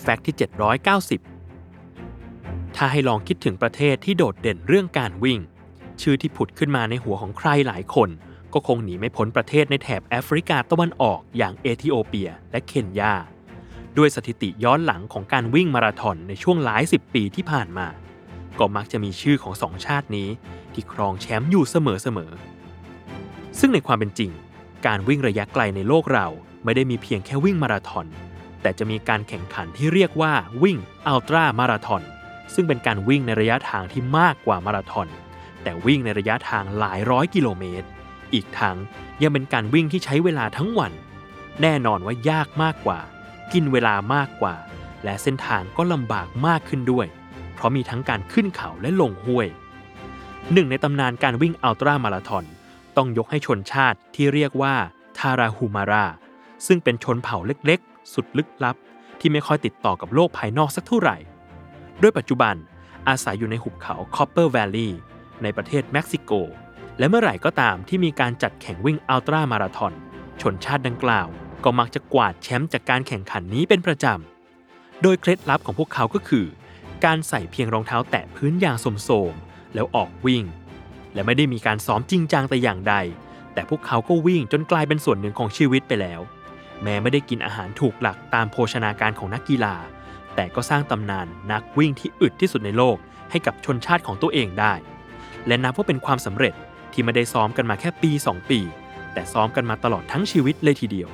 แฟกต์ที่ 790 ถ้าให้ลองคิดถึงประเทศที่โดดเด่นเรื่องการวิ่ง ชื่อที่ผุดขึ้นมาในหัวของใครหลายคน ก็คงหนีไม่พ้นประเทศในแถบแอฟริกาตะวันออกอย่างเอธิโอเปียและเคนยา ด้วยสถิติย้อนหลังของการวิ่งมาราธอนในช่วงหลายสิบปีที่ผ่านมา ก็มักจะมีชื่อของสองชาตินี้ที่ครองแชมป์อยู่เสมอๆซึ่งในความเป็นจริง การวิ่งระยะไกลในโลกเราไม่ได้มีเพียงแค่วิ่งมาราธอน แต่จะมีการแข่งขันที่เรียกว่าวิ่งอัลตรามาราธอนซึ่งเป็นการวิ่งในระยะทางที่มากกว่ามาราธอนแต่วิ่งในระยะทางหลายร้อยกิโลเมตร อีกทั้งยังเป็นการวิ่งที่ใช้เวลาทั้งวัน แน่นอนว่ายากมากกว่า กินเวลามากกว่า และเส้นทางก็ลำบากมากขึ้นด้วย เพราะมีทั้งการขึ้นเขาและลงห้วยหนึ่งในตำนานการวิ่งอัลตรามาราธอนต้องยกให้ชนชาติที่เรียกว่าทาราฮูมาราซึ่งเป็นชนเผ่าเล็ก สุดลึกลับ ที่ไม่ค่อยติดต่อกับโลกภายนอกสักเท่าไหร่ด้วยปัจจุบันอาศัยอยู่ในหุบเขา Copper Valley ในประเทศเม็กซิโก และเมื่อไหร่ก็ตามที่มีการจัดแข่งวิ่ง ultra marathon ชนชาติดังกล่าว ก็มักจะกวาดแชมป์จากการแข่งขันนี้เป็นประจำ โดยเคล็ดลับของพวกเขาก็คือ การใส่เพียงรองเท้าแตะพื้นยางโสมๆแล้วออกวิ่ง และไม่ได้มีการซ้อมจริงจังแต่อย่างใด แต่พวกเขาก็วิ่งจนกลายเป็นส่วนหนึ่งของชีวิตไปแล้ว แม้ไม่ได้กินอาหารถูกหลักตามโภชนาการของนักกีฬา แต่ก็สร้างตำนานนักวิ่งที่อึดที่สุดในโลก ให้กับชนชาติของตัวเองได้ และนับว่าเป็นความสำเร็จที่ไม่ได้ซ้อมกันมาแค่ปี 2 ปี แต่ซ้อมกันมาตลอดทั้งชีวิตเลยทีเดียว